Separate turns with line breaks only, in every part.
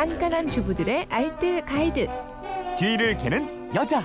깐깐한 주부들의 알뜰 가이드.
뒤를 캐는 여자.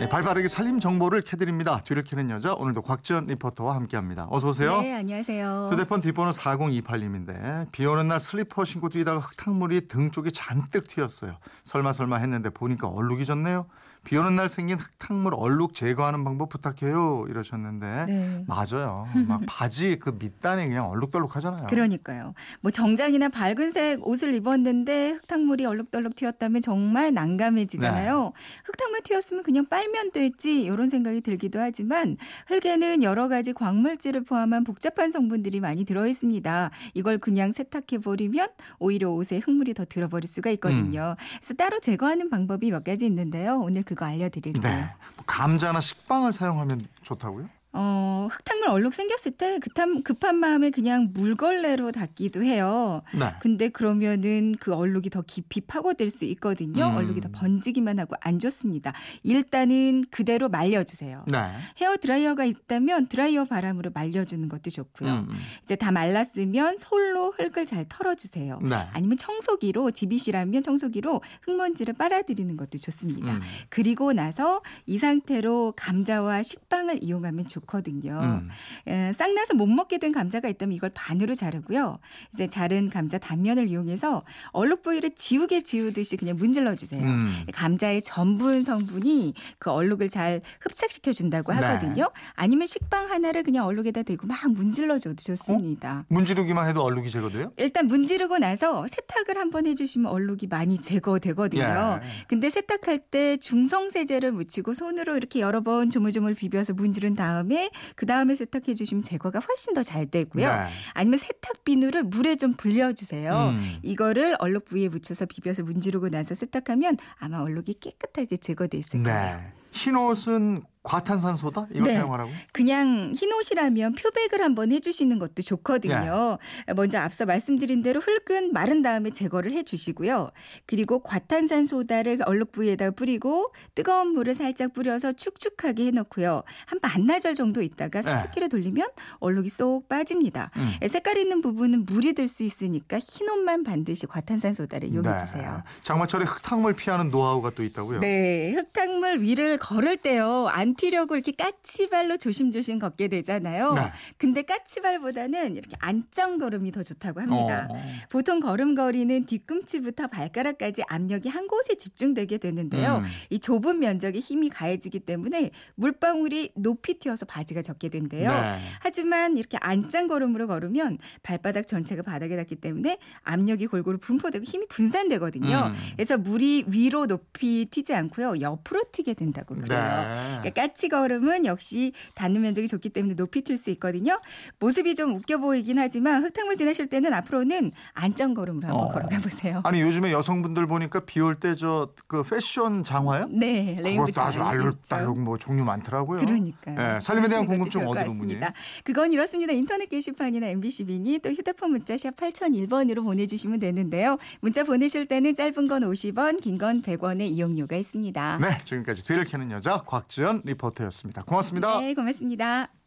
네, 발빠르게 살림 정보를 캐드립니다. 뒤를 캐는 여자 오늘도 곽지연 리포터와 함께합니다. 어서 오세요.
네, 안녕하세요.
휴대폰 뒷번호 4028님인데 비 오는 날 슬리퍼 신고 뛰다가 흙탕물이 등 쪽에 잔뜩 튀었어요. 설마 설마 했는데 보니까 얼룩이 졌네요. 비 오는 날 생긴 흙탕물 얼룩 제거하는 방법 부탁해요 이러셨는데
네.
맞아요. 막 바지 그 밑단이 그냥 얼룩덜룩 하잖아요.
그러니까요. 뭐 정장이나 밝은색 옷을 입었는데 흙탕물이 얼룩덜룩 튀었다면 정말 난감해지잖아요.
네.
흙탕물 튀었으면 그냥 빨면 되지 이런 생각이 들기도 하지만 흙에는 여러 가지 광물질을 포함한 복잡한 성분들이 많이 들어 있습니다. 이걸 그냥 세탁해 버리면 오히려 옷에 흙물이 더 들어버릴 수가 있거든요.
음.
그래서 따로 제거하는 방법이 몇 가지 있는데요. 오늘 그거 알려드릴게요.
네. 뭐 감자나 식빵을 사용하면 좋다고요?
어, 흙탕물 얼룩 생겼을 때 급한, 급한 마음에 그냥 물걸레로 닦기도 해요.
네.
근데 그러면은 그 얼룩이 더 깊이 파고들 수 있거든요.
음.
얼룩이 더 번지기만 하고 안 좋습니다. 일단은 그대로 말려주세요.
네.
헤어 드라이어가 있다면 드라이어 바람으로 말려주는 것도 좋고요.
음, 음.
이제 다 말랐으면 솔로 흙을 잘 털어주세요.
네.
아니면 청소기로 집이시라면 청소기로 흙먼지를 빨아들이는 것도 좋습니다.
음.
그리고 나서 이 상태로 감자와 식빵을 이용하면 좋 거든요.
음.
에, 쌍나서 못 먹게 된 감자가 있다면 이걸 반으로 자르고요. 이제 자른 감자 단면을 이용해서 얼룩 부위를 지우개 지우듯이 그냥 문질러 주세요.
음.
감자의 전분 성분이 그 얼룩을 잘 흡착시켜 준다고
네.
하거든요. 아니면 식빵 하나를 그냥 얼룩에다 대고 막 문질러 줘도 좋습니다.
문지르기만 해도 얼룩이 제거돼요?
일단 문지르고 나서 세탁을 한번 해주시면 얼룩이 많이 제거되거든요.
예.
근데 세탁할 때 중성 세제를 묻히고 손으로 이렇게 여러 번 조물조물 비벼서 문지른 다음에 그 다음에 세탁해 주시면 제거가 훨씬 더 잘 되고요.
네.
아니면 세탁 비누를 물에 좀 불려 주세요.
음.
이거를 얼룩 부위에 묻혀서 비벼서 문지르고 나서 세탁하면 아마 얼룩이 깨끗하게 제거돼 있을 거예요.
네. 흰 옷은 과탄산소다 이걸
네.
사용하라고?
그냥 흰 옷이라면 표백을 한번 해주시는 것도 좋거든요. 먼저 앞서 말씀드린 대로 흙은 마른 다음에 제거를 해주시고요. 그리고 과탄산소다를 얼룩 부위에다 뿌리고 뜨거운 물을 살짝 뿌려서 축축하게 해놓고요. 한 반나절 정도 있다가 세탁기를 돌리면 얼룩이 쏙 빠집니다.
음.
색깔 있는 부분은 물이 들 수 있으니까 흰 옷만 반드시 과탄산소다를 이용해 주세요.
네. 장마철에 흙탕물 피하는 노하우가 또 있다고요?
네, 흙탕물 위를 걸을 때요. 안 튀려고 이렇게 까치발로 조심조심 걷게 되잖아요.
네.
근데 까치발보다는 이렇게 안짱 걸음이 더 좋다고 합니다.
어.
보통 걸음걸이는 뒤꿈치부터 발가락까지 압력이 한 곳에 집중되게 되는데요.
음.
이 좁은 면적에 힘이 가해지기 때문에 물방울이 높이 튀어서 바지가 젖게 된대요.
네.
하지만 이렇게 안짱 걸음으로 걸으면 발바닥 전체가 바닥에 닿기 때문에 압력이 골고루 분포되고 힘이 분산되거든요.
음.
그래서 물이 위로 높이 튀지 않고요. 옆으로 튀게 된다고 그래요.
네.
그러니까 까치 걸음은 역시 닿는 면적이 좋기 때문에 높이 튈수 있거든요. 모습이 좀 웃겨 보이긴 하지만 흙탕물 지나실 때는 앞으로는 안짱 걸음으로 한번
어.
걸어가 보세요.
아니 요즘에 여성분들 보니까 비 올 때 저 그 패션 장화요?
네,
그것도 아주 알록달록 뭐 종류 많더라고요.
그러니까요.
예, 살림에 대한 궁금증 어디로 문의?
그건 이렇습니다. 인터넷 게시판이나 MBC 미니 또 휴대폰 문자 샵 8001번으로 보내주시면 되는데요. 문자 보내실 때는 짧은 건 50원, 긴 건 100원의 이용료가 있습니다.
네, 지금까지 뒤를 캐는 여자 곽지연 리포터였습니다. 고맙습니다.
네, 고맙습니다.